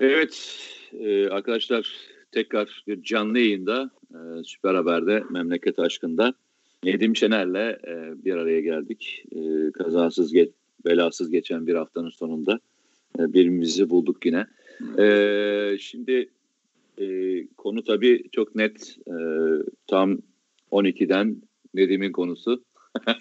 Evet e, arkadaşlar tekrar bir canlı yayında e, Süper Haber'de Memleket Aşkı'nda Nedim Şener'le e, bir araya geldik. E, kazasız, ge belasız geçen bir haftanın sonunda e, birbirimizi bulduk yine. E, şimdi e, konu tabii çok net. E, tam 12'den Nedim'in konusu.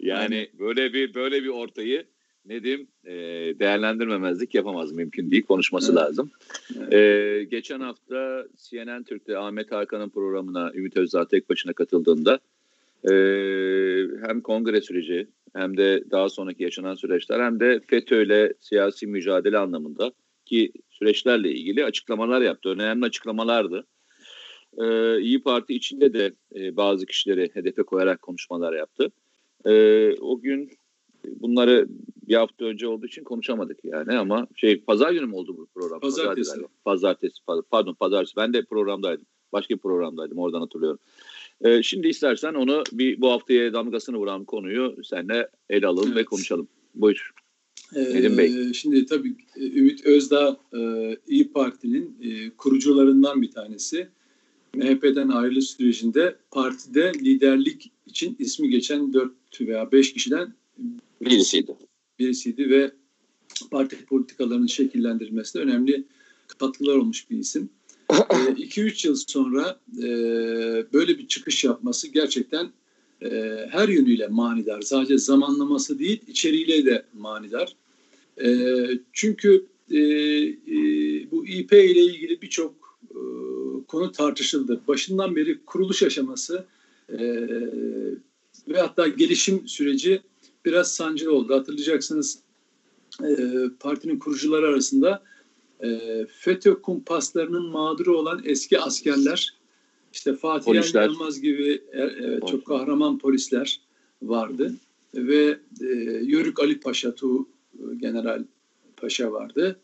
yani böyle bir böyle bir ortayı Nedim e, değerlendirmemezlik yapamaz mümkün değil konuşması evet. lazım. Evet. E, geçen hafta CNN Türk'te Ahmet Hakan'ın programına Ümit Özdağ tek başına katıldığında e, hem kongre süreci hem de daha sonraki yaşanan süreçler hem de FETÖ ile siyasi mücadele anlamında ki süreçlerle ilgili açıklamalar yaptı. Önemli açıklamalardı. Ee, İyi Parti içinde de e, bazı kişileri hedefe koyarak konuşmalar yaptı. Ee, o gün bunları bir hafta önce olduğu için konuşamadık yani ama şey pazar günü mü oldu bu program? Pazartesi. Pazartesi, pardon pazartesi. Ben de programdaydım. Başka bir programdaydım oradan hatırlıyorum. Ee, şimdi istersen onu bir bu haftaya damgasını vuran konuyu seninle ele alalım evet. ve konuşalım. Buyur. Ee, Nedim Bey. Şimdi tabii e, Ümit Özdağ e, İyi Parti'nin e, kurucularından bir tanesi. MHP'den ayrılış sürecinde partide liderlik için ismi geçen 4 veya 5 kişiden birisiydi. Birisiydi ve parti politikalarının şekillendirilmesinde önemli katkılar olmuş bir isim. 2-3 yıl sonra e, böyle bir çıkış yapması gerçekten e, her yönüyle manidar. Sadece zamanlaması değil, içeriğiyle de manidar. E, çünkü e, e, bu İP ile ilgili birçok e, konu tartışıldı. Başından beri kuruluş aşaması e, ve hatta gelişim süreci biraz sancılı oldu. Hatırlayacaksınız e, partinin kurucuları arasında e, FETÖ kumpaslarının mağduru olan eski askerler, işte Fatih polisler. Yılmaz gibi e, evet, çok kahraman polisler vardı. Ve e, Yörük Ali Paşa, Tu e, General Paşa vardı.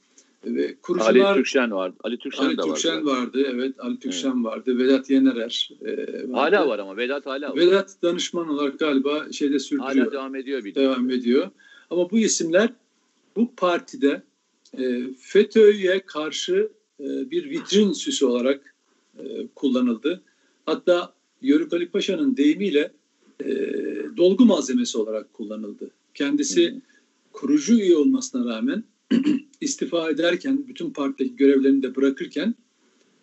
Ve kurucular, Ali Türkşen vardı. Ali Türkşen Ali de Türkşen vardı. vardı. Evet, Ali Türkşen evet. vardı. Vedat Yenerer e, vardı. Hala var ama Vedat hala var. Vedat danışman olarak galiba şeyde sürdürüyor. Hala devam ediyor. Bildiğin. Devam ediyor. Ama bu isimler bu partide e, FETÖ'ye karşı e, bir vitrin süsü olarak e, kullanıldı. Hatta Yörük Ali Paşa'nın deyimiyle e, dolgu malzemesi olarak kullanıldı. Kendisi kurucu üye olmasına rağmen istifa ederken, bütün partideki görevlerini de bırakırken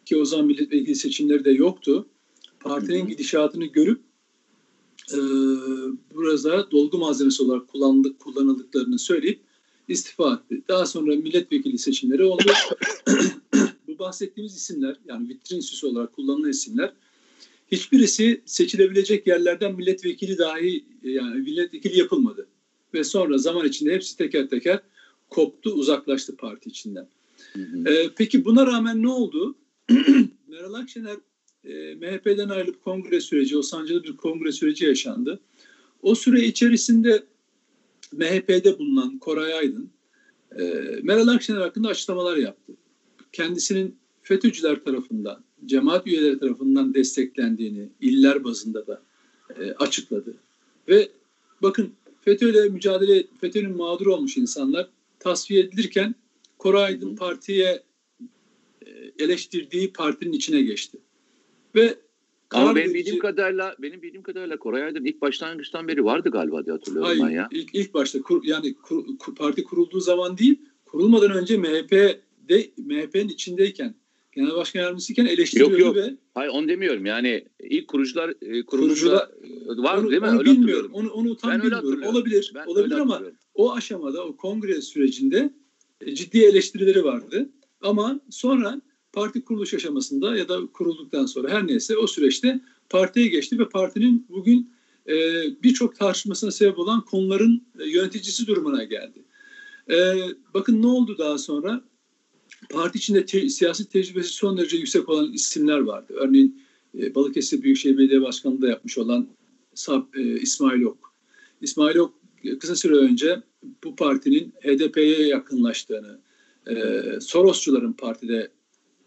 ki o zaman milletvekili seçimleri de yoktu. Partinin hı hı. gidişatını görüp e, burada dolgu malzemesi olarak kullandık, kullanıldıklarını söyleyip istifa etti. Daha sonra milletvekili seçimleri oldu. Bu bahsettiğimiz isimler yani vitrin süsü olarak kullanılan isimler hiçbirisi seçilebilecek yerlerden milletvekili dahi yani milletvekili yapılmadı. Ve sonra zaman içinde hepsi teker teker koptu, uzaklaştı parti içinden. Hı hı. Ee, peki buna rağmen ne oldu? Meral Akşener e, MHP'den ayrılıp kongre süreci, o sancılı bir kongre süreci yaşandı. O süre içerisinde MHP'de bulunan Koray Aydın e, Meral Akşener hakkında açıklamalar yaptı. Kendisinin FETÖ'cüler tarafından, cemaat üyeleri tarafından desteklendiğini iller bazında da e, açıkladı. Ve bakın FETÖ'yle mücadele, FETÖ'nün mağdur olmuş insanlar tasfiye edilirken Koray Aydın partiye e, eleştirdiği partinin içine geçti. Ve ama benim bildiğim kadarıyla benim bildiğim kadarıyla Koray Aydın ilk başlangıçtan beri vardı galiba diye hatırlıyorum Hayır, ben ya. Ilk, ilk başta kur, yani kur, kur, parti kurulduğu zaman değil, kurulmadan önce MHP'de MHP'nin içindeyken genel başkan yardımcısıyken eleştiriyordu yok, yok. ve Hayır onu demiyorum. Yani ilk kurucular e, kurucular var onu, değil mi? Onu öyle bilmiyorum. Onu onu tam ben bilmiyorum. Olabilir. Ben olabilir ama o aşamada o kongre sürecinde e, ciddi eleştirileri vardı. Ama sonra parti kuruluş aşamasında ya da kurulduktan sonra her neyse o süreçte partiye geçti ve partinin bugün e, birçok tartışmasına sebep olan konuların e, yöneticisi durumuna geldi. E, bakın ne oldu daha sonra? Parti içinde te- siyasi tecrübesi son derece yüksek olan isimler vardı. Örneğin e, Balıkesir Büyükşehir Belediye Başkanlığı da yapmış olan Sab, e, İsmail Ok. İsmail Ok kısa süre önce bu partinin HDP'ye yakınlaştığını, e, Sorosçuların partide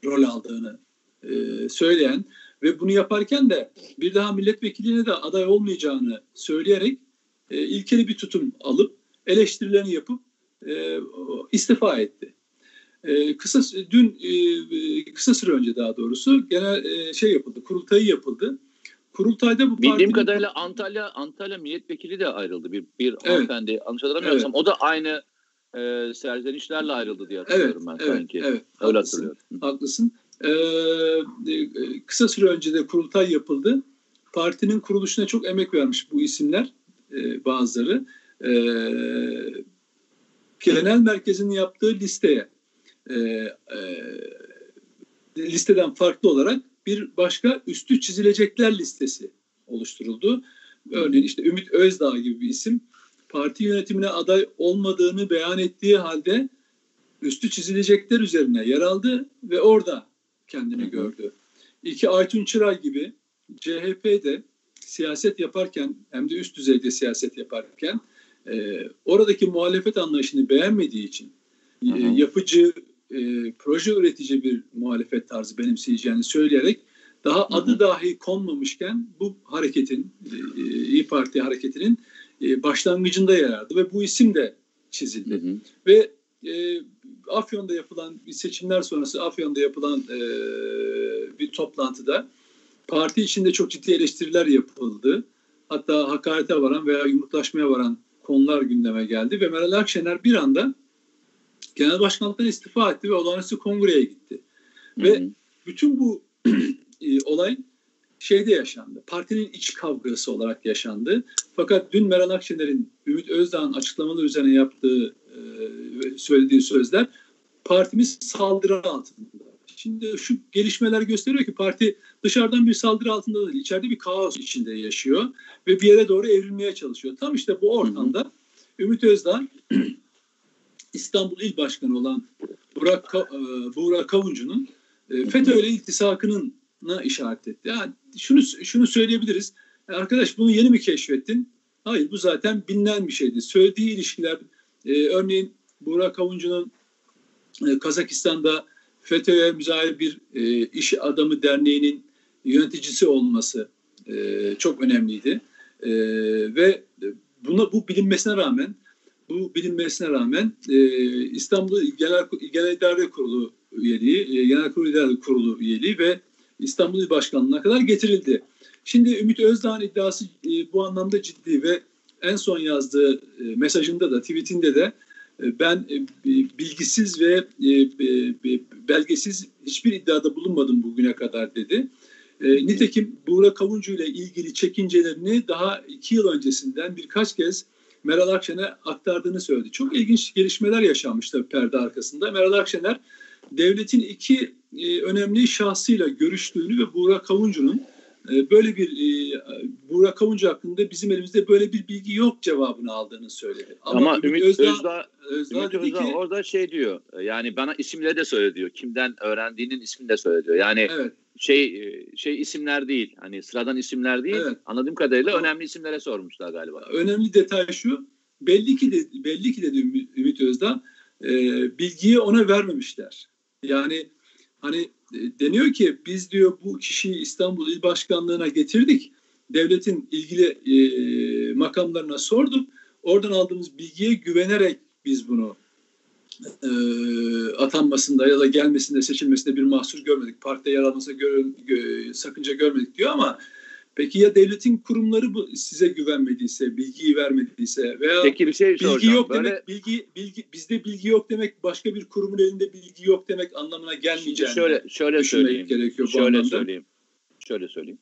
rol aldığını e, söyleyen ve bunu yaparken de bir daha milletvekilliğine de aday olmayacağını söyleyerek e, ilkeli bir tutum alıp eleştirilerini yapıp e, istifa etti. E, kısa dün e, kısa süre önce daha doğrusu genel e, şey yapıldı, kurultayı yapıldı. Kurultayda bu Bildiğim kadarıyla Antalya Antalya milletvekili de ayrıldı. Bir bir Evet. hanımefendi yanlış hatırlamıyorsam Evet. o da aynı e, serzenişlerle ayrıldı diye Evet, hatırlıyorum ben evet, sanki. evet. Öyle haklısın, hatırlıyorum. Haklısın. Ee, e, kısa süre önce de kurultay yapıldı. Partinin kuruluşuna çok emek vermiş bu isimler e, bazıları. Ee, genel merkezin yaptığı listeye e, e, listeden farklı olarak bir başka üstü çizilecekler listesi oluşturuldu. Örneğin işte Ümit Özdağ gibi bir isim parti yönetimine aday olmadığını beyan ettiği halde üstü çizilecekler üzerine yer aldı ve orada kendini gördü. İki Aytun Çıray gibi CHP'de siyaset yaparken hem de üst düzeyde siyaset yaparken e, oradaki muhalefet anlayışını beğenmediği için e, yapıcı, e, proje üretici bir muhalefet tarzı benimseyeceğini söyleyerek daha Hı hı. adı dahi konmamışken bu hareketin, e, İyi Parti hareketinin e, başlangıcında yer aldı ve bu isim de çizildi. Hı hı. Ve e, Afyon'da yapılan bir seçimler sonrası Afyon'da yapılan e, bir toplantıda parti içinde çok ciddi eleştiriler yapıldı. Hatta hakarete varan veya yumruklaşmaya varan konular gündeme geldi ve Meral Akşener bir anda genel başkanlıktan istifa etti ve olağanüstü kongreye gitti. Ve Hı hı. bütün bu e, olay şeyde yaşandı. Partinin iç kavgası olarak yaşandı. Fakat dün Meral Akşener'in Ümit Özdağ'ın açıklamaları üzerine yaptığı e, ve söylediği sözler partimiz saldırı altında. Şimdi şu gelişmeler gösteriyor ki parti dışarıdan bir saldırı altında değil, içeride bir kaos içinde yaşıyor ve bir yere doğru evrilmeye çalışıyor. Tam işte bu ortamda Ümit Özdağ İstanbul İl Başkanı olan Burak, e, Buğra Kavuncu'nun e, FETÖ ile iltisakının işaret etti. Yani şunu şunu söyleyebiliriz. "Ya Arkadaş bunu yeni mi keşfettin? Hayır bu zaten bilinen bir şeydi. Söylediği ilişkiler e, örneğin Buğra Kavuncu'nun e, Kazakistan'da FETÖ'ye müzahir bir e, iş adamı derneğinin yöneticisi olması e, çok önemliydi. E, ve buna bu bilinmesine rağmen bu bilinmesine rağmen e, İstanbul Genel, Genel İdare Kurulu üyeliği, e, Genel Kurulu İdare Kurulu üyeliği ve İstanbul İl Başkanlığı'na kadar getirildi. Şimdi Ümit Özdağ'ın iddiası e, bu anlamda ciddi ve en son yazdığı e, mesajında da tweetinde de e, ben e, bilgisiz ve e, e, belgesiz hiçbir iddiada bulunmadım bugüne kadar dedi. E, nitekim Buğra Kavuncu ile ilgili çekincelerini daha iki yıl öncesinden birkaç kez Meral Akşener aktardığını söyledi. Çok ilginç gelişmeler yaşanmış tabii perde arkasında. Meral Akşener devletin iki e, önemli şahsıyla görüştüğünü ve Buğra Kavuncu'nun e, böyle bir e, Buğra Kavuncu hakkında bizim elimizde böyle bir bilgi yok cevabını aldığını söyledi. Ama, Ümit Özdağ, Özdağ Ümit dedi Özdağ ki orada şey diyor. Yani bana isimleri de söyle diyor. Kimden öğrendiğinin ismini de söyle diyor. Yani evet şey şey isimler değil. Hani sıradan isimler değil. Evet. Anladığım kadarıyla Ama- önemli isimlere sormuşlar galiba. önemli detay şu. Belli ki de belli ki dedi Ümit Ümit Özdağ e, bilgiyi ona vermemişler. Yani hani e, deniyor ki biz diyor bu kişiyi İstanbul İl Başkanlığı'na getirdik. Devletin ilgili e, makamlarına sorduk. Oradan aldığımız bilgiye güvenerek biz bunu e, atanmasında ya da gelmesinde seçilmesinde bir mahsur görmedik. Partide yer almasına göre, gö- sakınca görmedik diyor ama peki ya devletin kurumları bu size güvenmediyse, bilgiyi vermediyse veya Peki bir şey bilgi soracağım. yok Böyle demek bilgi bilgi bizde bilgi yok demek başka bir kurumun elinde bilgi yok demek anlamına gelmeyeceğini şöyle şöyle düşünmek söyleyeyim. gerekiyor bu Şöyle anlamda. söyleyeyim. Şöyle söyleyeyim.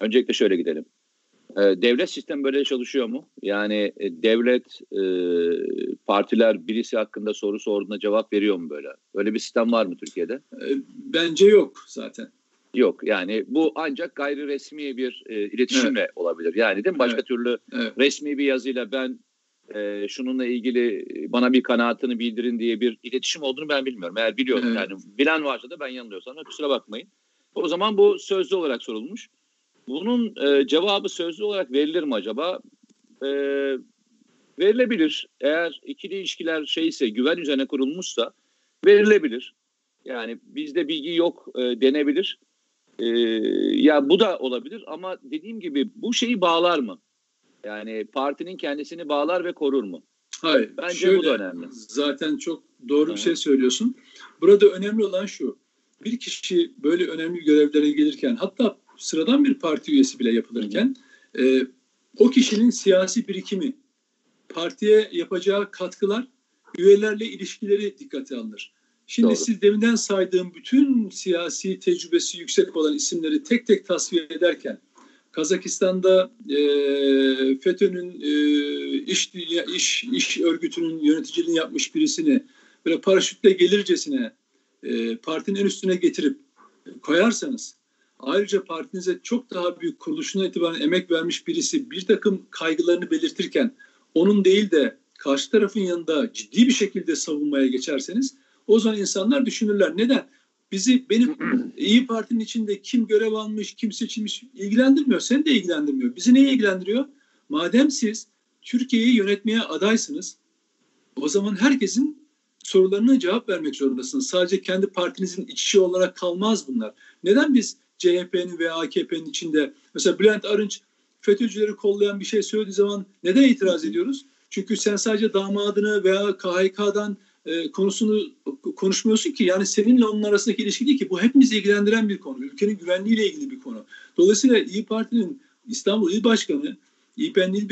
Öncelikle şöyle gidelim. Ee, devlet sistemi böyle çalışıyor mu? Yani e, devlet e, partiler birisi hakkında soru sorduğunda cevap veriyor mu böyle? Öyle bir sistem var mı Türkiye'de? E, Bence yok zaten. Yok. Yani bu ancak gayri resmi bir e, iletişimle olabilir. Yani değil mi? Başka Evet. türlü Evet. resmi bir yazıyla ben e, şununla ilgili bana bir kanaatını bildirin diye bir iletişim olduğunu ben bilmiyorum. Eğer biliyorum Evet. yani bilen varsa da ben yanılıyorsam da kusura bakmayın. O zaman bu sözlü olarak sorulmuş. Bunun e, cevabı sözlü olarak verilir mi acaba? E, verilebilir. Eğer ikili ilişkiler şeyse güven üzerine kurulmuşsa verilebilir. Yani bizde bilgi yok e, denebilir. E, ya bu da olabilir ama dediğim gibi bu şeyi bağlar mı? Yani partinin kendisini bağlar ve korur mu? Hayır. Bence şöyle, bu da önemli. Zaten çok doğru bir şey söylüyorsun. burada önemli olan şu. Bir kişi böyle önemli görevlere gelirken hatta sıradan bir parti üyesi bile yapılırken e, o kişinin siyasi birikimi, partiye yapacağı katkılar, üyelerle ilişkileri dikkate alınır. Şimdi Doğru. siz deminden saydığım bütün siyasi tecrübesi yüksek olan isimleri tek tek tasfiye ederken Kazakistan'da e, FETÖ'nün e, iş, iş iş örgütünün yöneticiliğini yapmış birisini böyle paraşütle gelircesine e, partinin en üstüne getirip koyarsanız ayrıca partinize çok daha büyük kuruluşuna itibaren emek vermiş birisi bir takım kaygılarını belirtirken onun değil de karşı tarafın yanında ciddi bir şekilde savunmaya geçerseniz o zaman insanlar düşünürler. Neden? Bizi benim İyi Parti'nin içinde kim görev almış, kim seçilmiş ilgilendirmiyor. Seni de ilgilendirmiyor. Bizi neye ilgilendiriyor? Madem siz Türkiye'yi yönetmeye adaysınız o zaman herkesin sorularına cevap vermek zorundasınız. Sadece kendi partinizin iç içi olarak kalmaz bunlar. Neden biz CHP'nin veya AKP'nin içinde mesela Bülent Arınç FETÖ'cüleri kollayan bir şey söylediği zaman neden itiraz ediyoruz? Çünkü sen sadece damadını veya KHK'dan e, konusunu konuşmuyorsun ki yani seninle onun arasındaki ilişki değil ki bu hepimizi ilgilendiren bir konu. Ülkenin güvenliğiyle ilgili bir konu. Dolayısıyla İyi Parti'nin İstanbul İl Başkanı, İPN İl,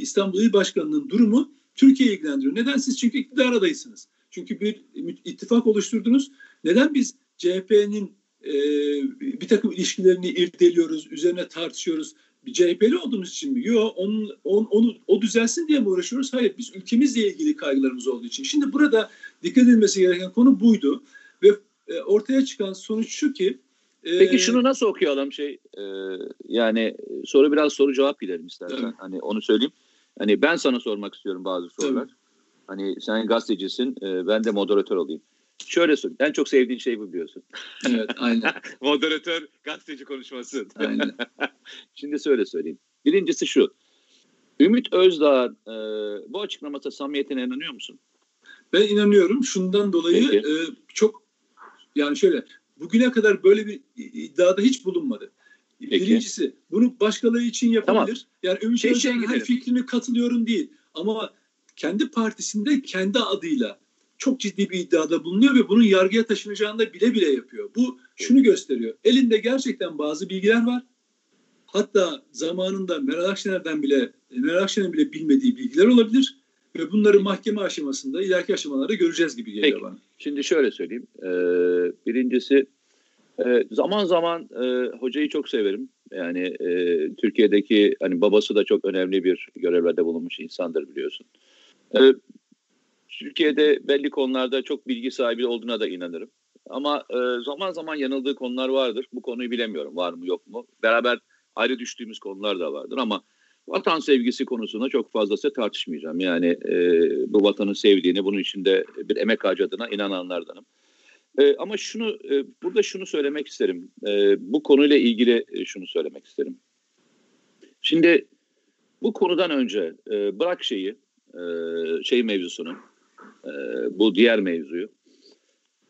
İstanbul İl Başkanı'nın durumu Türkiye'yi ilgilendiriyor. Neden siz? Çünkü iktidar adaysınız. Çünkü bir ittifak oluşturdunuz. Neden biz CHP'nin e, bir takım ilişkilerini irdeliyoruz, üzerine tartışıyoruz? Bir CHP'li olduğumuz için mi? Yok, onun, on, onu, o düzelsin diye mi uğraşıyoruz? Hayır, biz ülkemizle ilgili kaygılarımız olduğu için. Şimdi burada dikkat edilmesi gereken konu buydu. Ve e, ortaya çıkan sonuç şu ki e, Peki şunu nasıl okuyalım şey e, yani soru biraz soru cevap gidelim istersen. Evet. Hani onu söyleyeyim. Hani ben sana sormak istiyorum bazı sorular. Tabii. Hani sen gazetecisin, e, ben de moderatör olayım. Şöyle söyleyeyim. En çok sevdiğin şey bu biliyorsun. Evet, aynen. moderatör, gazeteci konuşması. Aynen. Şimdi söyle söyleyeyim. Birincisi şu. Ümit Özdağ e, bu açıklaması samimiyetine inanıyor musun? Ben inanıyorum. Şundan dolayı e, çok yani şöyle bugüne kadar böyle bir iddiada hiç bulunmadı. Peki. Birincisi bunu başkaları için yapabilir. Tamam. Yani Ümit şey, Özdağ'ın şey her fikrine katılıyorum değil. Ama kendi partisinde kendi adıyla çok ciddi bir iddiada bulunuyor ve bunun yargıya taşınacağını da bile bile yapıyor. Bu şunu gösteriyor. Elinde gerçekten bazı bilgiler var. Hatta zamanında Meral Akşener'den bile Meral Akşener'in bile bilmediği bilgiler olabilir. Ve bunları mahkeme aşamasında, ileriki aşamalarda göreceğiz gibi geliyor Peki, bana. Şimdi şöyle söyleyeyim. Ee, birincisi e, zaman zaman e, hocayı çok severim. Yani e, Türkiye'deki hani babası da çok önemli bir görevlerde bulunmuş insandır biliyorsun. E, Türkiye'de belli konularda çok bilgi sahibi olduğuna da inanırım. Ama e, zaman zaman yanıldığı konular vardır. Bu konuyu bilemiyorum var mı yok mu. Beraber ayrı düştüğümüz konular da vardır ama vatan sevgisi konusunda çok fazlası tartışmayacağım. Yani e, bu vatanı sevdiğini, bunun içinde bir emek harcadığına inananlardanım. E, ama şunu e, burada şunu söylemek isterim. E, bu konuyla ilgili e, şunu söylemek isterim. Şimdi bu konudan önce e, bırak şeyi, e, şey mevzusunu, e, bu diğer mevzuyu.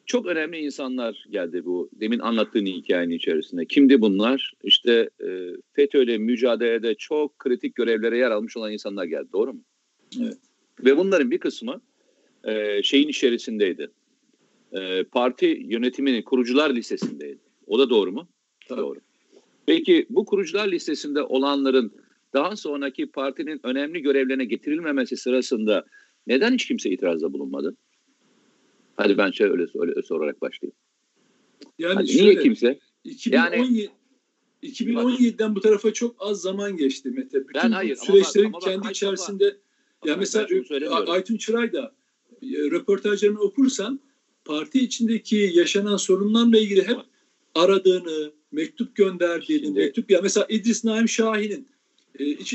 Çok önemli insanlar geldi bu demin anlattığın hikayenin içerisinde. Kimdi bunlar? İşte e, FETÖ'yle mücadelede çok kritik görevlere yer almış olan insanlar geldi. Doğru mu? Evet. Ve bunların bir kısmı e, şeyin içerisindeydi. E, parti yönetiminin kurucular listesindeydi. O da doğru mu? Tabii. Doğru. Peki bu kurucular listesinde olanların daha sonraki partinin önemli görevlerine getirilmemesi sırasında neden hiç kimse itirazda bulunmadı? Hadi ben şöyle öyle, öyle sorarak başlayayım. Yani Hadi şöyle, niye kimse? 2017, yani 2017'den bu tarafa çok az zaman geçti Mete. Bütün ben hayır, süreçlerin ama bak, ama kendi bak, içerisinde ama, ya mesela Aytun Çıray da e, röportajlarını okursan parti içindeki yaşanan sorunlarla ilgili hep aradığını, mektup gönderdiğini, Şimdi, mektup ya mesela İdris Naim Şahin'in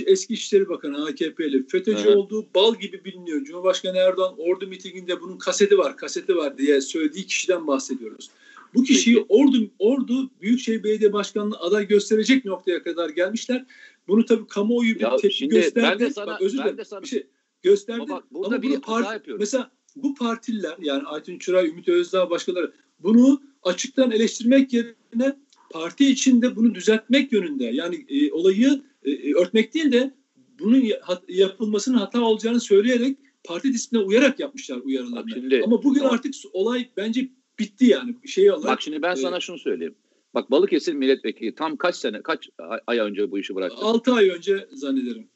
eski İçişleri Bakanı AKP'li FETÖ'cü evet. olduğu bal gibi biliniyor. Cumhurbaşkanı Erdoğan ordu mitinginde bunun kaseti var, kaseti var diye söylediği kişiden bahsediyoruz. Bu kişiyi. Ordu Ordu Büyükşehir Belediye Başkanlığı aday gösterecek noktaya kadar gelmişler. Bunu tabii kamuoyu bir ya tepki gösterdi. Ben de sana, bak, özür dilerim. Bir şey gösterdi. Ama, bak, burada Ama bir part, mesela bu partililer yani Aytun Çıray, Ümit Özdağ başkaları bunu açıktan eleştirmek yerine parti içinde bunu düzeltmek yönünde yani e, olayı e, e, örtmek değil de bunun yapılmasının hata olacağını söyleyerek parti disipline uyarak yapmışlar uyarılarını. Şimdi, Ama bugün tamam. artık olay bence bitti yani şey olarak. Bak şimdi ben e, sana şunu söyleyeyim. Bak Balıkesir milletvekili tam kaç sene kaç ay önce bu işi bıraktı? 6 ay önce zannederim.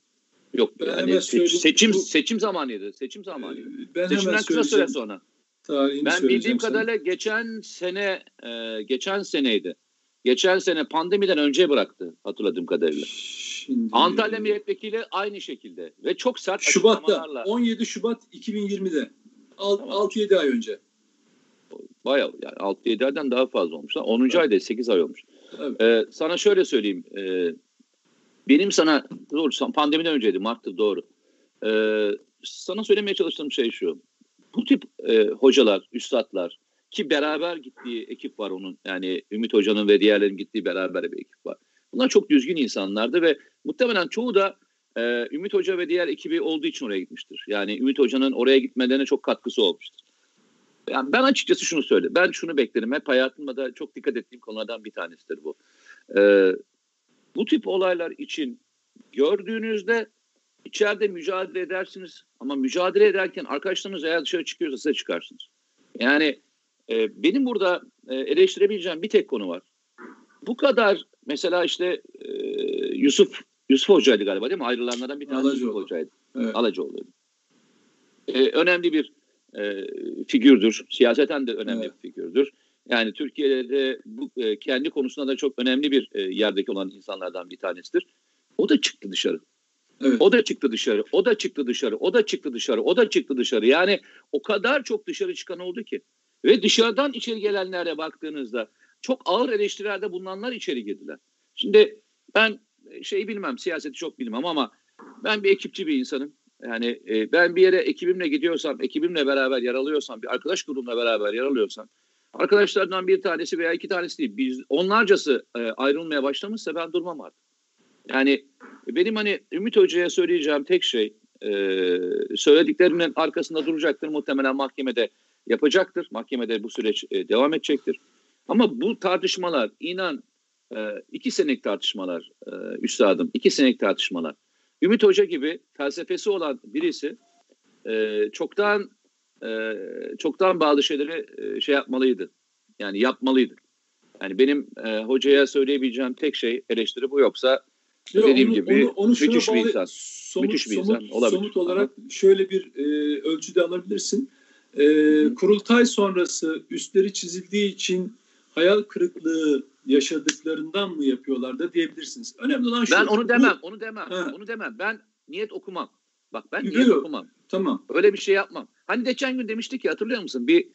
Yok ben yani seç, seçim bu, seçim zamanıydı. Seçim zamanıydı. Ben Seçimden kısa süre sonra. Tarihini ben bildiğim kadarıyla geçen sene e, geçen seneydi. Geçen sene pandemiden önce bıraktı hatırladığım kadarıyla. Şimdi... Antalya milletvekili aynı şekilde ve çok sert Şubat'ta 17 Şubat 2020'de 6-7 ay önce. Bayağı yani 6-7 aydan daha fazla olmuş. 10. Evet. ayda 8 ay olmuş. Evet. Ee, sana şöyle söyleyeyim. E, benim sana doğru pandemiden önceydi Mart'tı doğru. Ee, sana söylemeye çalıştığım şey şu. Bu tip e, hocalar, üstadlar ki beraber gittiği ekip var onun. Yani Ümit Hoca'nın ve diğerlerinin gittiği beraber bir ekip var. Bunlar çok düzgün insanlardı ve muhtemelen çoğu da e, Ümit Hoca ve diğer ekibi olduğu için oraya gitmiştir. Yani Ümit Hoca'nın oraya gitmelerine çok katkısı olmuştur. Yani ben açıkçası şunu söyle. Ben şunu beklerim. Hep hayatımda da çok dikkat ettiğim konulardan bir tanesidir bu. Ee, bu tip olaylar için gördüğünüzde içeride mücadele edersiniz ama mücadele ederken arkadaşlarınız eğer dışarı çıkıyorsa size çıkarsınız. Yani e, benim burada e, eleştirebileceğim bir tek konu var. Bu kadar mesela işte e, Yusuf Yusuf Hoca'ydı galiba değil mi? Ayrılanlardan bir tanesi Yusuf Hoca'ydı. Evet. Alacıoğlu'ydu. E, önemli bir e, figürdür. Siyaseten de önemli evet. bir figürdür. Yani Türkiye'de de bu e, kendi konusunda da çok önemli bir e, yerdeki olan insanlardan bir tanesidir. O da çıktı dışarı. Evet. O da çıktı dışarı. O da çıktı dışarı. O da çıktı dışarı. O da çıktı dışarı. Yani o kadar çok dışarı çıkan oldu ki. Ve dışarıdan içeri gelenlere baktığınızda çok ağır eleştirilerde bulunanlar içeri girdiler. Şimdi ben şey bilmem, siyaseti çok bilmem ama ben bir ekipçi bir insanım. Yani e, ben bir yere ekibimle gidiyorsam, ekibimle beraber yer alıyorsam, bir arkadaş grubumla beraber yer alıyorsam, arkadaşlardan bir tanesi veya iki tanesi değil, biz onlarcası e, ayrılmaya başlamışsa ben durmam artık. Yani benim hani Ümit Hoca'ya söyleyeceğim tek şey, e, söylediklerimin arkasında duracaktır. Muhtemelen mahkemede yapacaktır. Mahkemede bu süreç e, devam edecektir. Ama bu tartışmalar inan e, iki senelik tartışmalar e, üstadım, iki senelik tartışmalar. Ümit Hoca gibi felsefesi olan birisi e, çoktan e, çoktan bazı şeyleri e, şey yapmalıydı. Yani yapmalıydı. Yani benim e, hocaya söyleyebileceğim tek şey eleştiri bu yoksa Yok, dediğim onu, gibi onu, onu müthiş bir insan. Somut, müthiş bir somut, insan olabilir. Somut olarak Aha. şöyle bir e, ölçüde alabilirsin. E, kurultay sonrası üstleri çizildiği için hayal kırıklığı yaşadıklarından mı yapıyorlar da diyebilirsiniz. Önemli olan şu. Ben onu demem, bu, onu demem. He. Onu demem. Ben niyet okumam. Bak ben niyet Yok, okumam. Tamam. Öyle bir şey yapmam. Hani geçen gün demiştik ki hatırlıyor musun? Bir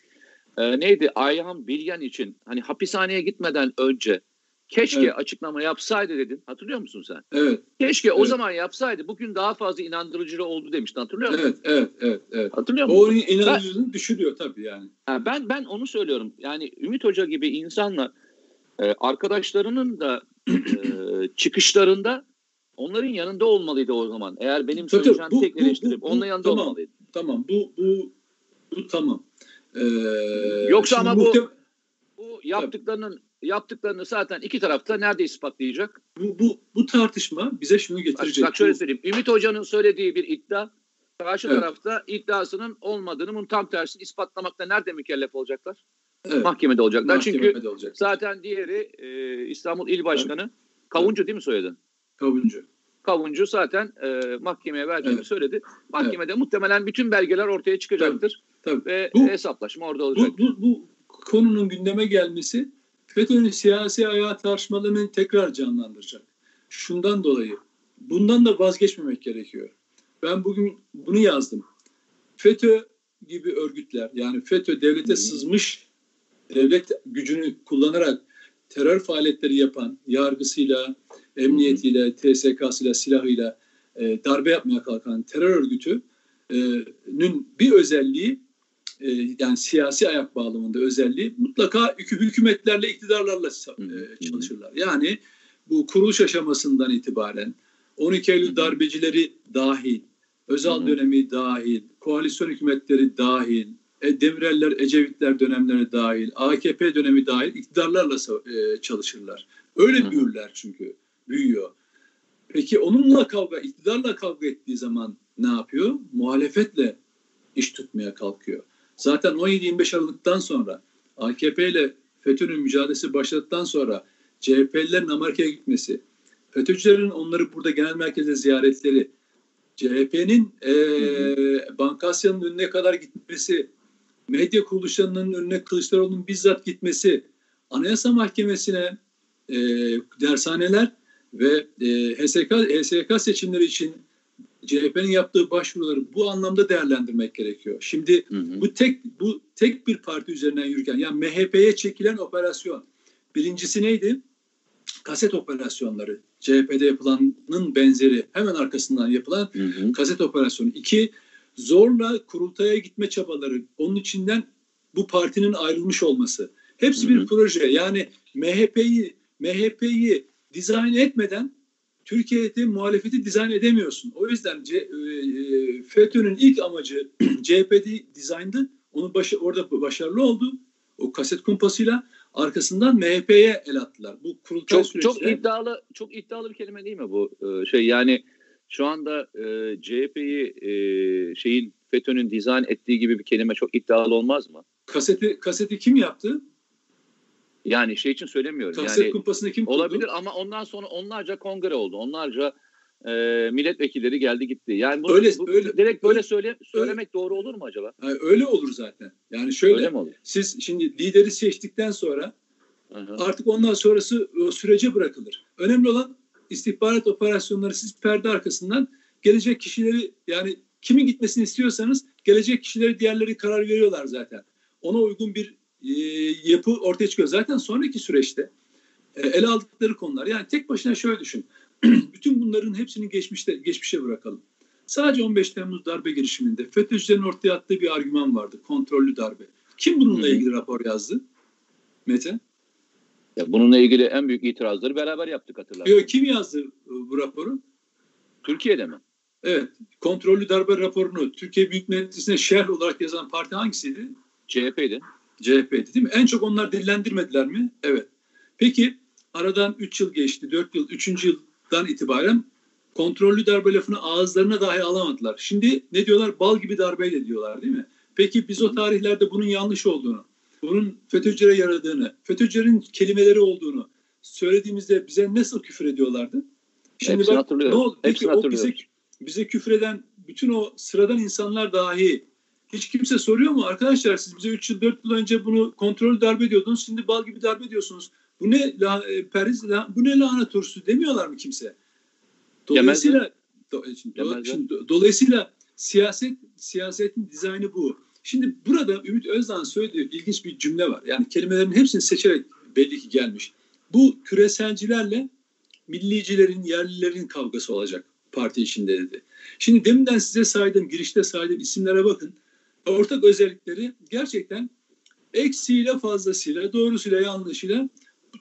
e, neydi? Ayhan Bilgen için hani hapishaneye gitmeden önce keşke evet. açıklama yapsaydı dedin. Hatırlıyor musun sen? Evet. Keşke evet. o zaman yapsaydı. Bugün daha fazla inandırıcı oldu demiştin. Hatırlıyor musun? Evet, evet, evet, evet. Hatırlıyor musun? O inandırıcılığını düşürüyor tabii yani. ben ben onu söylüyorum. Yani Ümit Hoca gibi insanlar e, arkadaşlarının da e, çıkışlarında onların yanında olmalıydı o zaman. Eğer benim tabii, söyleyeceğim bu, tek eleştirim onların yanında tamam, olmalıydı. Tamam bu bu bu tamam. Ee, Yoksa ama bu bu yaptıklarının. Yaptıklarını zaten iki tarafta nerede ispatlayacak? Bu bu bu tartışma bize şunu getirecek. Bak, bak şöyle söyleyeyim. Ümit Hoca'nın söylediği bir iddia karşı evet. tarafta iddiasının olmadığını bunun tam tersini ispatlamakta nerede mükellef olacaklar? Evet. Mahkemede olacaklar. Mahkemede Çünkü olacak. zaten diğeri e, İstanbul İl Başkanı evet. Kavuncu değil mi soyadın? Kavuncu. Kavuncu zaten e, mahkemeye verdiğini evet. söyledi. Mahkemede evet. muhtemelen bütün belgeler ortaya çıkacaktır. Tabii, tabii. Ve bu, hesaplaşma orada olacak. Bu, bu, bu konunun gündeme gelmesi FETÖ'nün siyasi ayağı tartışmalarını tekrar canlandıracak. Şundan dolayı bundan da vazgeçmemek gerekiyor. Ben bugün bunu yazdım. FETÖ gibi örgütler yani FETÖ devlete sızmış devlet gücünü kullanarak terör faaliyetleri yapan yargısıyla, emniyetiyle, TSK'sıyla, silahıyla e, darbe yapmaya kalkan terör örgütünün bir özelliği e, yani siyasi ayak bağlamında özelliği mutlaka hükümetlerle, iktidarlarla e, çalışırlar. Yani bu kuruluş aşamasından itibaren 12 Eylül darbecileri dahil, Özal dönemi dahil, koalisyon hükümetleri dahil, e, Demireller, Ecevitler dönemleri dahil, AKP dönemi dahil iktidarlarla e, çalışırlar. Öyle büyürler çünkü, büyüyor. Peki onunla kavga, iktidarla kavga ettiği zaman ne yapıyor? Muhalefetle iş tutmaya kalkıyor. Zaten 17-25 Aralık'tan sonra AKP ile FETÖ'nün mücadelesi başladıktan sonra CHP'lilerin Amerika'ya gitmesi, FETÖ'cülerin onları burada genel merkezde ziyaretleri, CHP'nin e, Bankasya'nın önüne kadar gitmesi, medya kuruluşlarının önüne Kılıçdaroğlu'nun bizzat gitmesi, Anayasa Mahkemesi'ne e, dershaneler ve e, HSK, HSK seçimleri için CHP'nin yaptığı başvuruları bu anlamda değerlendirmek gerekiyor. Şimdi hı hı. bu tek bu tek bir parti üzerinden yürürken yani MHP'ye çekilen operasyon birincisi neydi? Kaset operasyonları. CHP'de yapılanın benzeri hemen arkasından yapılan hı hı. kaset operasyonu. İki, zorla kurultaya gitme çabaları. Onun içinden bu partinin ayrılmış olması. Hepsi hı hı. bir proje. Yani MHP'yi MHP'yi dizayn etmeden Türkiye'de muhalefeti dizayn edemiyorsun. O yüzden C, e, e FETÖ'nün ilk amacı CHP'de dizayndı. Onu başı, orada başarılı oldu. O kaset kumpasıyla arkasından MHP'ye el attılar. Bu kurultay çok, süreçte... Çok iddialı, çok iddialı bir kelime değil mi bu ee, şey? Yani şu anda e, CHP'yi e, şeyin FETÖ'nün dizayn ettiği gibi bir kelime çok iddialı olmaz mı? Kaseti kaseti kim yaptı? Yani şey için söylemiyorum. Kaset yani, kumpasını kim kurdu? Olabilir ama ondan sonra onlarca kongre oldu. Onlarca e, milletvekilleri geldi gitti. Yani bu, öyle, bu, öyle, direkt böyle söyle, söylemek öyle, doğru olur mu acaba? Yani öyle olur zaten. Yani şöyle öyle mi olur? siz şimdi lideri seçtikten sonra Aha. artık ondan sonrası o sürece bırakılır. Önemli olan istihbarat operasyonları siz perde arkasından gelecek kişileri yani kimin gitmesini istiyorsanız gelecek kişileri diğerleri karar veriyorlar zaten. Ona uygun bir e, yapı ortaya çıkıyor. Zaten sonraki süreçte e, ele aldıkları konular yani tek başına şöyle düşün. Bütün bunların hepsini geçmişte geçmişe bırakalım. Sadece 15 Temmuz darbe girişiminde FETÖ'cülerin ortaya attığı bir argüman vardı. Kontrollü darbe. Kim bununla ilgili rapor yazdı? Mete? Ya bununla ilgili en büyük itirazları beraber yaptık hatırlarsın. Kim yazdı bu raporu? Türkiye'de mi? Evet. Kontrollü darbe raporunu Türkiye Büyük Meclisi'ne şerh olarak yazan parti hangisiydi? CHP'ydi. CHP'ydi değil mi? En çok onlar dillendirmediler mi? Evet. Peki aradan 3 yıl geçti, 4 yıl, 3. yıldan itibaren kontrollü darbe lafını ağızlarına dahi alamadılar. Şimdi ne diyorlar? Bal gibi darbeyle diyorlar değil mi? Peki biz o tarihlerde bunun yanlış olduğunu, bunun FETÖ'cülere yaradığını, FETÖ'cülerin kelimeleri olduğunu söylediğimizde bize nasıl küfür ediyorlardı? Şimdi Hepsini bak ne oldu? Peki o bize, bize küfür eden bütün o sıradan insanlar dahi hiç kimse soruyor mu? Arkadaşlar siz bize 3 yıl 4 yıl önce bunu kontrol darbe diyordunuz. Şimdi bal gibi darbe diyorsunuz. Bu ne la, e, periz, la, bu ne lahana turşusu demiyorlar mı kimse? Dolayısıyla do, şimdi, do, şimdi, dolayısıyla siyaset siyasetin dizaynı bu. Şimdi burada Ümit Özdağ'ın söylediği ilginç bir cümle var. Yani kelimelerin hepsini seçerek belli ki gelmiş. Bu küreselcilerle millicilerin, yerlilerin kavgası olacak parti içinde dedi. Şimdi deminden size saydım, girişte saydım isimlere bakın ortak özellikleri gerçekten eksiğiyle fazlasıyla, doğrusuyla yanlışıyla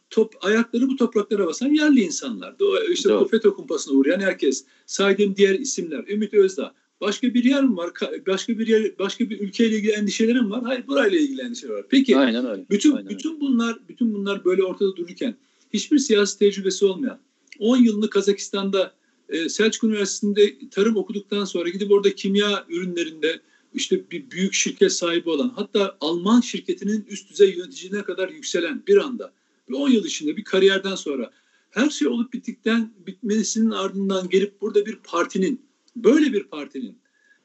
top, ayakları bu topraklara basan yerli insanlar. İşte Doğru. FETÖ kumpasına uğrayan herkes. Saydığım diğer isimler. Ümit Özdağ. Başka bir yer mi var? Başka bir yer, başka bir ülkeyle ilgili endişelerim var. Hayır, burayla ilgili endişeler var. Peki, Aynen öyle. bütün Aynen bütün öyle. bunlar bütün bunlar böyle ortada dururken hiçbir siyasi tecrübesi olmayan 10 yılını Kazakistan'da e, Selçuk Üniversitesi'nde tarım okuduktan sonra gidip orada kimya ürünlerinde işte bir büyük şirket sahibi olan hatta Alman şirketinin üst düzey yöneticine kadar yükselen bir anda bir 10 yıl içinde bir kariyerden sonra her şey olup bittikten bitmesinin ardından gelip burada bir partinin böyle bir partinin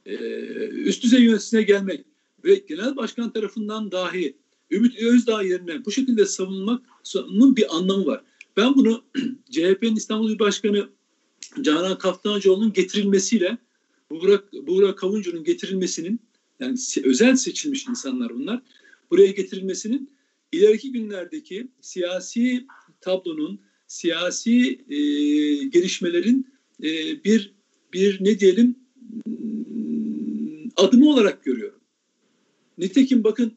e, üst düzey yöneticisine gelmek ve genel başkan tarafından dahi Ümit Özdağ yerine bu şekilde savunmanın bir anlamı var. Ben bunu CHP'nin İstanbul Başkanı Canan Kaftancıoğlu'nun getirilmesiyle Burak, Burak Kavuncu'nun getirilmesinin yani özel seçilmiş insanlar bunlar. Buraya getirilmesinin ileriki günlerdeki siyasi tablonun, siyasi e, gelişmelerin e, bir bir ne diyelim adımı olarak görüyorum. Nitekim bakın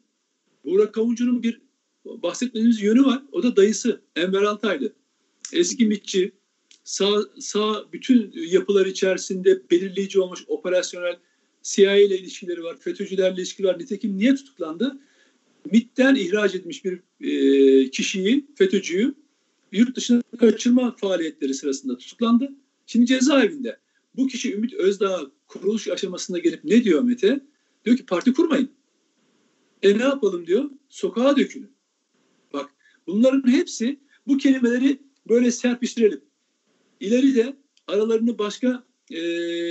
Burak Kavuncu'nun bir bahsetmediğimiz yönü var. O da dayısı Enver Altaylı. Eski mitçi, sağ, sağ bütün yapılar içerisinde belirleyici olmuş operasyonel CIA ile ilişkileri var, FETÖ'cülerle ilişkileri var. Nitekim niye tutuklandı? MIT'ten ihraç etmiş bir e, kişiyi, FETÖ'cüyü yurt dışına kaçırma faaliyetleri sırasında tutuklandı. Şimdi cezaevinde. Bu kişi Ümit Özdağ kuruluş aşamasında gelip ne diyor Mete? Diyor ki parti kurmayın. E ne yapalım diyor? Sokağa dökülün. Bak bunların hepsi bu kelimeleri böyle serpiştirelim. İleride aralarını başka e,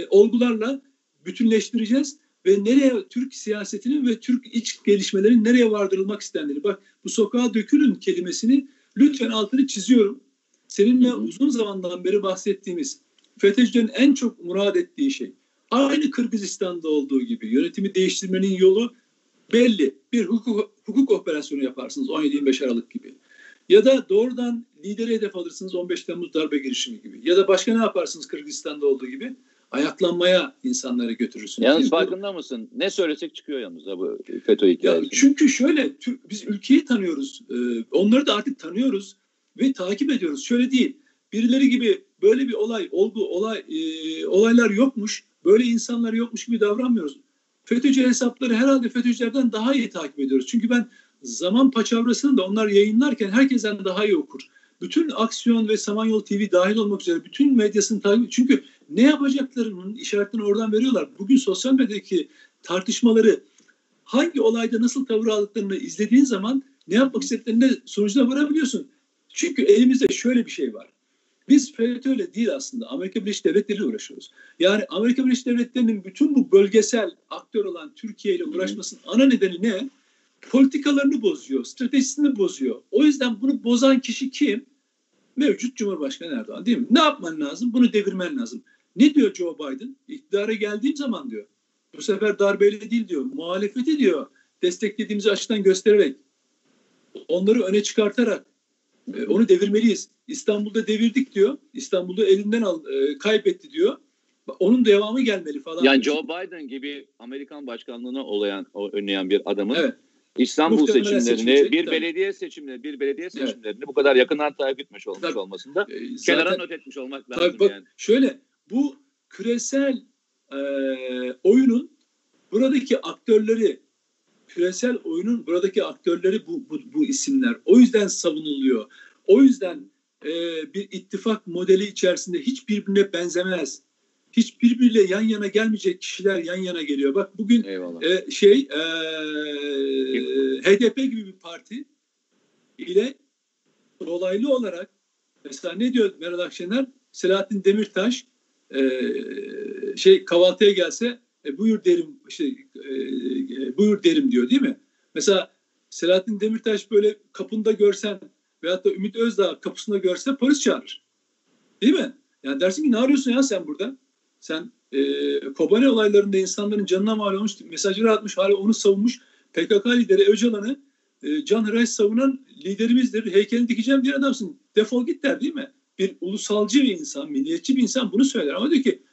olgularla bütünleştireceğiz ve nereye Türk siyasetinin ve Türk iç gelişmelerin nereye vardırılmak istendiğini. Bak bu sokağa dökülün kelimesini lütfen altını çiziyorum. Seninle uzun zamandan beri bahsettiğimiz FETÖ'cülerin en çok murad ettiği şey. Aynı Kırgızistan'da olduğu gibi yönetimi değiştirmenin yolu belli. Bir hukuk, hukuk operasyonu yaparsınız 17-25 Aralık gibi. Ya da doğrudan lideri hedef alırsınız 15 Temmuz darbe girişimi gibi. Ya da başka ne yaparsınız Kırgızistan'da olduğu gibi? Ayaklanmaya insanları götürürsünüz. Yalnız farkında bu, mısın? Ne söylesek çıkıyor yalnız bu FETÖ hikayesi. çünkü şöyle biz ülkeyi tanıyoruz. Onları da artık tanıyoruz ve takip ediyoruz. Şöyle değil. Birileri gibi böyle bir olay, olgu, olay, e, olaylar yokmuş, böyle insanlar yokmuş gibi davranmıyoruz. FETÖ'cü hesapları herhalde FETÖ'cülerden daha iyi takip ediyoruz. Çünkü ben zaman paçavrasını da onlar yayınlarken herkesten daha iyi okur. Bütün Aksiyon ve Samanyolu TV dahil olmak üzere bütün medyasını takip Çünkü ne yapacaklarının işaretini oradan veriyorlar. Bugün sosyal medyadaki tartışmaları hangi olayda nasıl tavır aldıklarını izlediğin zaman ne yapmak istediklerine sonucuna varabiliyorsun. Çünkü elimizde şöyle bir şey var. Biz FETÖ'yle değil aslında Amerika Birleşik Devletleri ile uğraşıyoruz. Yani Amerika Birleşik Devletleri'nin bütün bu bölgesel aktör olan Türkiye ile uğraşmasının ana nedeni ne? Politikalarını bozuyor, stratejisini bozuyor. O yüzden bunu bozan kişi kim? Mevcut Cumhurbaşkanı Erdoğan değil mi? Ne yapman lazım? Bunu devirmen lazım. Ne diyor Joe Biden? İktidara geldiğim zaman diyor. Bu sefer darbeyle değil diyor. Muhalefeti diyor. Desteklediğimizi açıdan göstererek. Onları öne çıkartarak e, onu devirmeliyiz. İstanbul'da devirdik diyor. İstanbul'da elinden al, e, kaybetti diyor. Onun devamı gelmeli falan. Yani Joe Biden gibi Amerikan başkanlığına olayan, önleyen bir adamın evet. İstanbul Muhtemelen seçimlerini, bir belediye seçimleri, bir belediye seçimlerini evet. bu kadar yakından takip etmiş olmuş tabii. olmasında e, kenara not etmiş olmak lazım tabii, bak, yani. Şöyle bu küresel e, oyunun buradaki aktörleri küresel oyunun buradaki aktörleri bu, bu, bu isimler. O yüzden savunuluyor. O yüzden e, bir ittifak modeli içerisinde hiç birbirine benzemez. Hiç birbiriyle yan yana gelmeyecek kişiler yan yana geliyor. Bak bugün e, şey e, HDP gibi bir parti ile dolaylı olarak mesela ne diyor Meral Akşener? Selahattin Demirtaş e, şey kahvaltıya gelse e, buyur derim işte e, e, buyur derim diyor değil mi? Mesela Selahattin Demirtaş böyle kapında görsen veyahut da Ümit Özdağ kapısında görse polis çağırır. Değil mi? Yani dersin ki ne arıyorsun ya sen burada? Sen e, Kobane olaylarında insanların canına mal olmuş mesajları atmış hala onu savunmuş. PKK lideri Öcalan'ı e, Can Hıraş savunan liderimizdir. Heykelini dikeceğim diye adamsın. Defol git der değil mi? Bir ulusalcı bir insan, milliyetçi bir insan bunu söyler. Ama diyor ki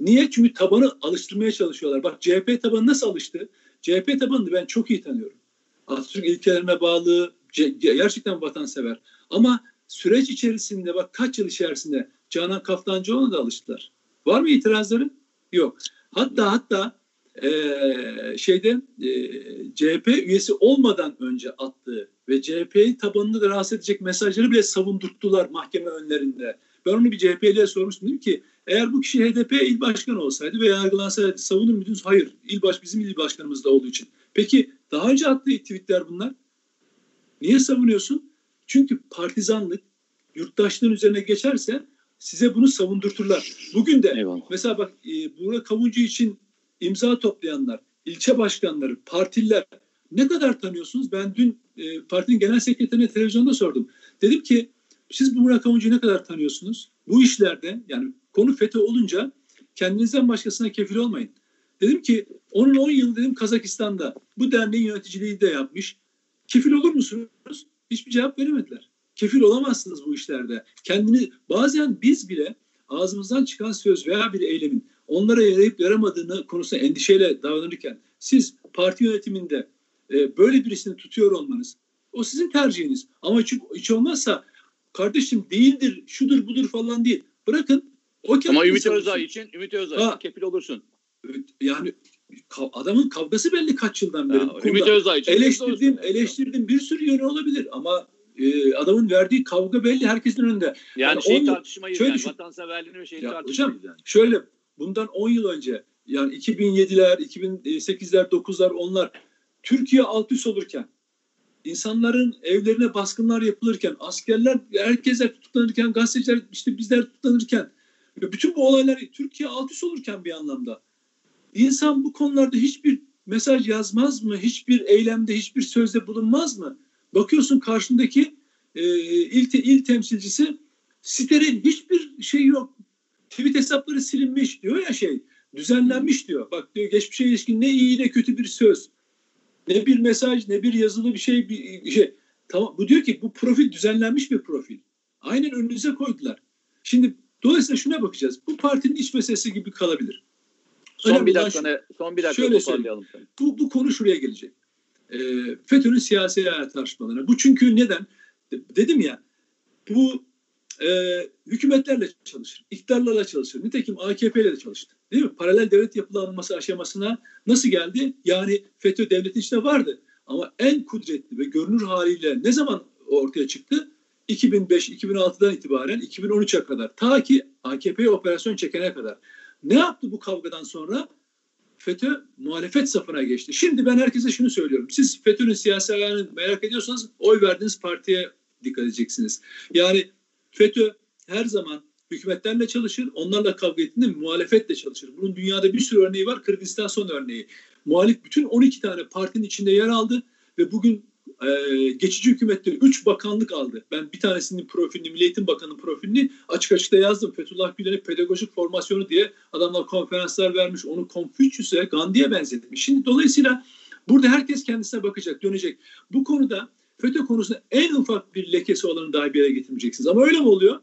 Niye? Çünkü tabanı alıştırmaya çalışıyorlar. Bak CHP tabanı nasıl alıştı? CHP tabanını ben çok iyi tanıyorum. Atatürk ilkelerine bağlı, gerçekten vatansever. Ama süreç içerisinde bak kaç yıl içerisinde Canan Kaftancıoğlu'na da alıştılar. Var mı itirazların? Yok. Hatta hatta e, şeyde e, CHP üyesi olmadan önce attığı ve CHP'yi tabanını da rahatsız edecek mesajları bile savundurttular mahkeme önlerinde. Ben onu bir CHP'liye sormuştum. Dedim ki eğer bu kişi HDP il başkanı olsaydı ve yargılansaydı savunur muydunuz? Hayır. İl baş, bizim il başkanımız da olduğu için. Peki daha önce attığı tweetler bunlar. Niye savunuyorsun? Çünkü partizanlık yurttaşlığın üzerine geçerse size bunu savundurturlar. Bugün de Eyvallah. mesela bak e, Burak Kavuncu için imza toplayanlar, ilçe başkanları, partililer ne kadar tanıyorsunuz? Ben dün e, partinin genel sekreterine televizyonda sordum. Dedim ki siz bu Burak Kavuncu'yu ne kadar tanıyorsunuz? Bu işlerde yani konu FETÖ olunca kendinizden başkasına kefil olmayın. Dedim ki onun 10 yıl dedim Kazakistan'da bu derneğin yöneticiliği de yapmış. Kefil olur musunuz? Hiçbir cevap veremediler. Kefil olamazsınız bu işlerde. Kendini bazen biz bile ağzımızdan çıkan söz veya bir eylemin onlara yarayıp yaramadığını konusunda endişeyle davranırken siz parti yönetiminde e, böyle birisini tutuyor olmanız o sizin tercihiniz. Ama hiç, hiç olmazsa kardeşim değildir, şudur budur falan değil. Bırakın o Ama Ümit Özdağ için Ümit Özdağ kefil olursun. Yani adamın kavgası belli kaç yıldan beri. Ya, Ümit Özdağ için. Eleştirdim, eleştirdim bir sürü yönü olabilir ama e, adamın verdiği kavga belli herkesin önünde. Yani, yani şey on, tartışmayız şöyle yani vatanseverliğini ve şeyi ya, hocam, yani. Şöyle bundan 10 yıl önce yani 2007'ler, 2008'ler, 9'lar onlar Türkiye alt üst olurken, insanların evlerine baskınlar yapılırken, askerler, herkesler tutuklanırken, gazeteciler işte bizler tutuklanırken, bütün bu olaylar Türkiye alt üst olurken bir anlamda. İnsan bu konularda hiçbir mesaj yazmaz mı? Hiçbir eylemde, hiçbir sözde bulunmaz mı? Bakıyorsun karşındaki e, il, te, il temsilcisi steril hiçbir şey yok. Tweet hesapları silinmiş diyor ya şey düzenlenmiş diyor. Bak diyor geçmişe ilişkin ne iyi ne kötü bir söz. Ne bir mesaj ne bir yazılı bir şey bir şey. Tamam bu diyor ki bu profil düzenlenmiş bir profil. Aynen önünüze koydular. Şimdi dolayısıyla şuna bakacağız. Bu partinin iç meselesi gibi kalabilir. Son bir dakika şu, son bir dakika şöyle toparlayalım. Bu, bu konu şuraya gelecek. E, FETÖ'nün siyasi tartışmalarına. Bu çünkü neden? Dedim ya bu e, hükümetlerle çalışır, iktidarlarla çalışır. Nitekim AKP ile de çalıştı. Değil mi? Paralel devlet yapılanması aşamasına nasıl geldi? Yani FETÖ devletin içinde vardı. Ama en kudretli ve görünür haliyle ne zaman ortaya çıktı? 2005-2006'dan itibaren 2013'e kadar. Ta ki AKP'ye operasyon çekene kadar. Ne yaptı bu kavgadan sonra? FETÖ muhalefet safına geçti. Şimdi ben herkese şunu söylüyorum. Siz FETÖ'nün siyasi ayağını merak ediyorsanız oy verdiğiniz partiye dikkat edeceksiniz. Yani FETÖ her zaman hükümetlerle çalışır. Onlarla kavga ettiğinde muhalefetle çalışır. Bunun dünyada bir sürü örneği var. Kırgızistan son örneği. Muhalif bütün 12 tane partinin içinde yer aldı ve bugün e, geçici hükümette 3 bakanlık aldı. Ben bir tanesinin profilini, Milli Eğitim Bakanı profilini açık açıkta yazdım. Fethullah Gülen'in pedagojik formasyonu diye adamlar konferanslar vermiş. Onu Konfüçyüs'e, Gandhi'ye benzetmiş. Şimdi dolayısıyla burada herkes kendisine bakacak, dönecek. Bu konuda FETÖ konusunda en ufak bir lekesi olanı daha bir yere getirmeyeceksiniz. Ama öyle mi oluyor?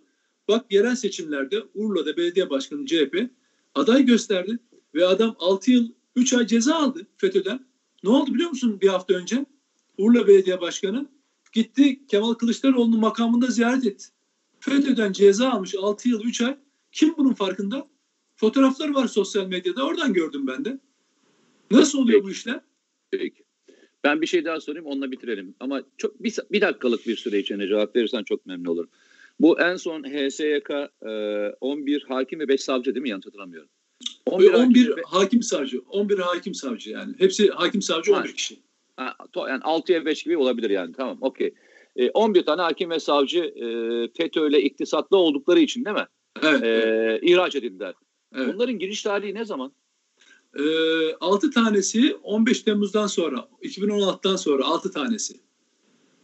Bak yerel seçimlerde Urla'da belediye başkanı CHP aday gösterdi ve adam 6 yıl 3 ay ceza aldı FETÖ'den. Ne oldu biliyor musun bir hafta önce? Urla Belediye Başkanı gitti Kemal Kılıçdaroğlu'nun makamında ziyaret etti. FETÖ'den ceza almış 6 yıl 3 ay. Kim bunun farkında? Fotoğrafları var sosyal medyada. Oradan gördüm ben de. Nasıl oluyor Peki. bu işler? Peki. Ben bir şey daha sorayım onunla bitirelim. Ama çok bir, bir dakikalık bir süre içinde cevap verirsen çok memnun olurum. Bu en son HSYK e, 11 hakim ve 5 savcı değil mi? Yanlış hatırlamıyorum. 11, 11 hakim, hakim savcı. 11 hakim savcı yani. Hepsi hakim savcı 11 ha. kişi. Yani 6'ya 5 gibi olabilir yani. Tamam okey. E, 11 tane hakim ve savcı e, FETÖ ile iktisatlı oldukları için değil mi? Evet. E, ihraç edildiler. Evet. Bunların giriş tarihi ne zaman? E, 6 tanesi 15 Temmuz'dan sonra, 2016'dan sonra 6 tanesi.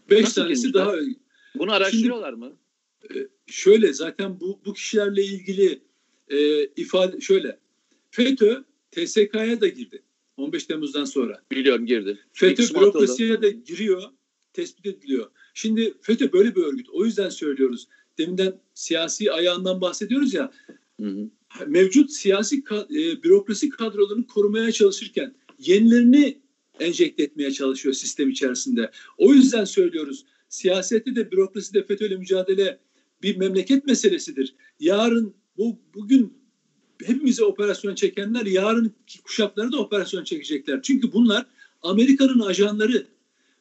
5 Nasıl tanesi girmişler? daha Bunu araştırıyorlar Şimdi, mı? E, şöyle zaten bu bu kişilerle ilgili e, ifade şöyle. FETÖ TSK'ya da girdi. 15 Temmuz'dan sonra. Biliyorum girdi. FETÖ bürokrasiye de giriyor, tespit ediliyor. Şimdi FETÖ böyle bir örgüt. O yüzden söylüyoruz. Deminden siyasi ayağından bahsediyoruz ya. Hı hı. Mevcut siyasi e, bürokrasi kadrolarını korumaya çalışırken yenilerini enjekte etmeye çalışıyor sistem içerisinde. O yüzden söylüyoruz. Siyasette de bürokrasi de FETÖ'yle mücadele bir memleket meselesidir. Yarın bu bugün hepimize operasyon çekenler yarın kuşakları da operasyon çekecekler. Çünkü bunlar Amerika'nın ajanları.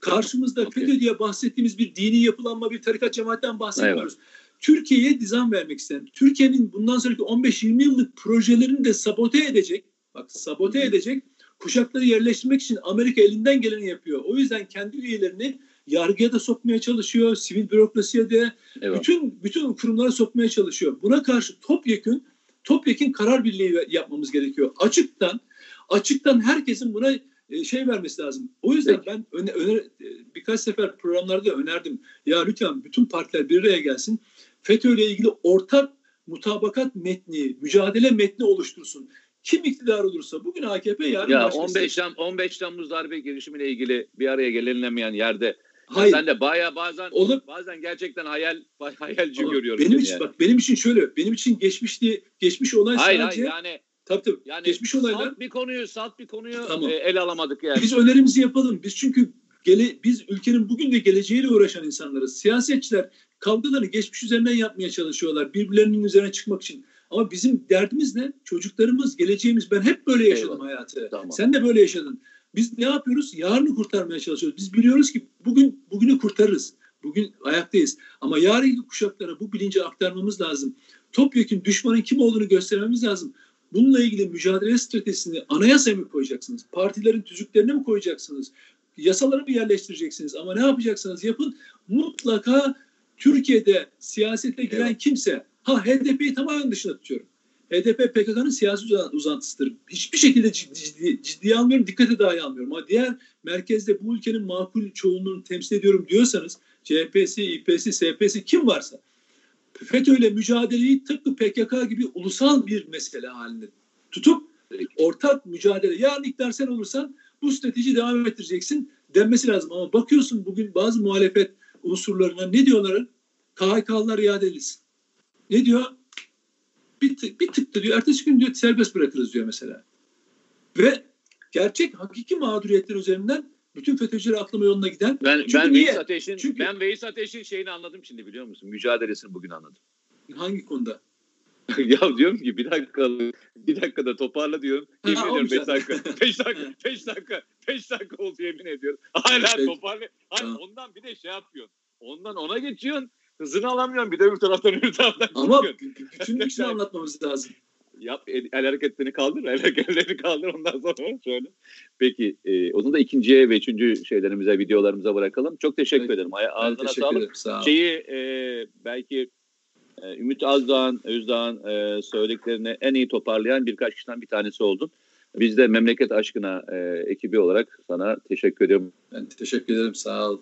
Karşımızda okay. FETÖ diye bahsettiğimiz bir dini yapılanma, bir tarikat cemaatten bahsetmiyoruz. Evet. Türkiye'ye dizan vermek isteyen, Türkiye'nin bundan sonraki 15-20 yıllık projelerini de sabote edecek, bak sabote edecek, kuşakları yerleştirmek için Amerika elinden geleni yapıyor. O yüzden kendi üyelerini yargıya da sokmaya çalışıyor, sivil bürokrasiye de, evet. bütün bütün kurumlara sokmaya çalışıyor. Buna karşı topyekün topyekun karar birliği yapmamız gerekiyor. Açıktan açıktan herkesin buna e, şey vermesi lazım. O yüzden Peki. ben öne, öner, e, birkaç sefer programlarda önerdim. Ya lütfen bütün partiler bir araya gelsin. FETÖ ile ilgili ortak mutabakat metni, mücadele metni oluştursun. Kim iktidar olursa bugün AKP yarın ya 15 Tem 15 Temmuz darbe girişimiyle ilgili bir araya gelinemeyen yerde Hayır. Sen de baya bazen Olur. bazen gerçekten hayal hayalci Ama görüyorum. Benim için yani. bak benim için şöyle benim için geçmişti geçmiş olay hayır, sadece hayır, yani Tabii tabii. Yani geçmiş olaylar. Salt bir konuyu, salt bir konuyu tamam. e, ele alamadık yani. Biz önerimizi yapalım. Biz çünkü gele, biz ülkenin bugün ve geleceğiyle uğraşan insanlarız. Siyasetçiler kavgalarını geçmiş üzerinden yapmaya çalışıyorlar. Birbirlerinin üzerine çıkmak için. Ama bizim derdimiz ne? Çocuklarımız, geleceğimiz. Ben hep böyle yaşadım Eyvallah. hayatı. Tamam. Sen de böyle yaşadın. Biz ne yapıyoruz? Yarını kurtarmaya çalışıyoruz. Biz biliyoruz ki bugün bugünü kurtarırız. Bugün ayaktayız. Ama yarınki kuşaklara bu bilinci aktarmamız lazım. Topyekun düşmanın kim olduğunu göstermemiz lazım. Bununla ilgili mücadele stratejisini anayasaya mı koyacaksınız? Partilerin tüzüklerine mi koyacaksınız? yasaları mı yerleştireceksiniz? Ama ne yapacaksınız yapın. Mutlaka Türkiye'de siyasete giren Evet. kimse, ha HDP'yi tamamen dışına tutuyorum. HDP PKK'nın siyasi uzan- uzantısıdır. Hiçbir şekilde ciddi, ciddi, ciddiye almıyorum, dikkate dahi almıyorum. Ama diğer merkezde bu ülkenin makul çoğunluğunu temsil ediyorum diyorsanız CHP'si, İP'si, SP'si kim varsa FETÖ'yle mücadeleyi tıpkı PKK gibi ulusal bir mesele halinde tutup ortak mücadele. Yarın iktidar sen olursan bu strateji devam ettireceksin denmesi lazım. Ama bakıyorsun bugün bazı muhalefet unsurlarına ne diyorlar? KHK'lılar iade edilsin. Ne diyor? Bir, tık, bir tık diyor. Ertesi gün diyor serbest bırakırız diyor mesela. Ve gerçek hakiki mağduriyetler üzerinden bütün FETÖ'cüleri aklama yoluna giden. Ben Çünkü ben niye? Veys Ateş'in Çünkü- ben Veys Ateş'in şeyini anladım şimdi biliyor musun? Mücadelesini bugün anladım. Hangi konuda? ya diyorum ki bir dakika bir dakikada toparla diyorum. Ha, Yemin ediyorum 5 olmayacak. dakika. 5 dakika. 5 dakika. 5 dakika oldu yemin ediyorum. Hala toparla. Hani ondan bir de şey yapıyorsun. Ondan ona geçiyorsun. Hızını alamıyorsun. Bir de öbür taraftan öbür taraftan Ama çıkıyorsun. bütünlüksünü anlatmamız lazım. Yap el, el hareketlerini kaldır. El hareketlerini kaldır ondan sonra şöyle. Peki e, onu da ikinciye ve üçüncü şeylerimize, videolarımıza bırakalım. Çok teşekkür Peki. ederim. Ağzına teşekkür sağlık. ederim. Sağ ol. Şeyi e, belki e, Ümit Özdağ'ın, Özdağ'ın e, söylediklerini en iyi toparlayan birkaç kişiden bir tanesi oldun. Biz de memleket aşkına e, ekibi olarak sana teşekkür ediyorum. Ben teşekkür ederim. Sağ ol.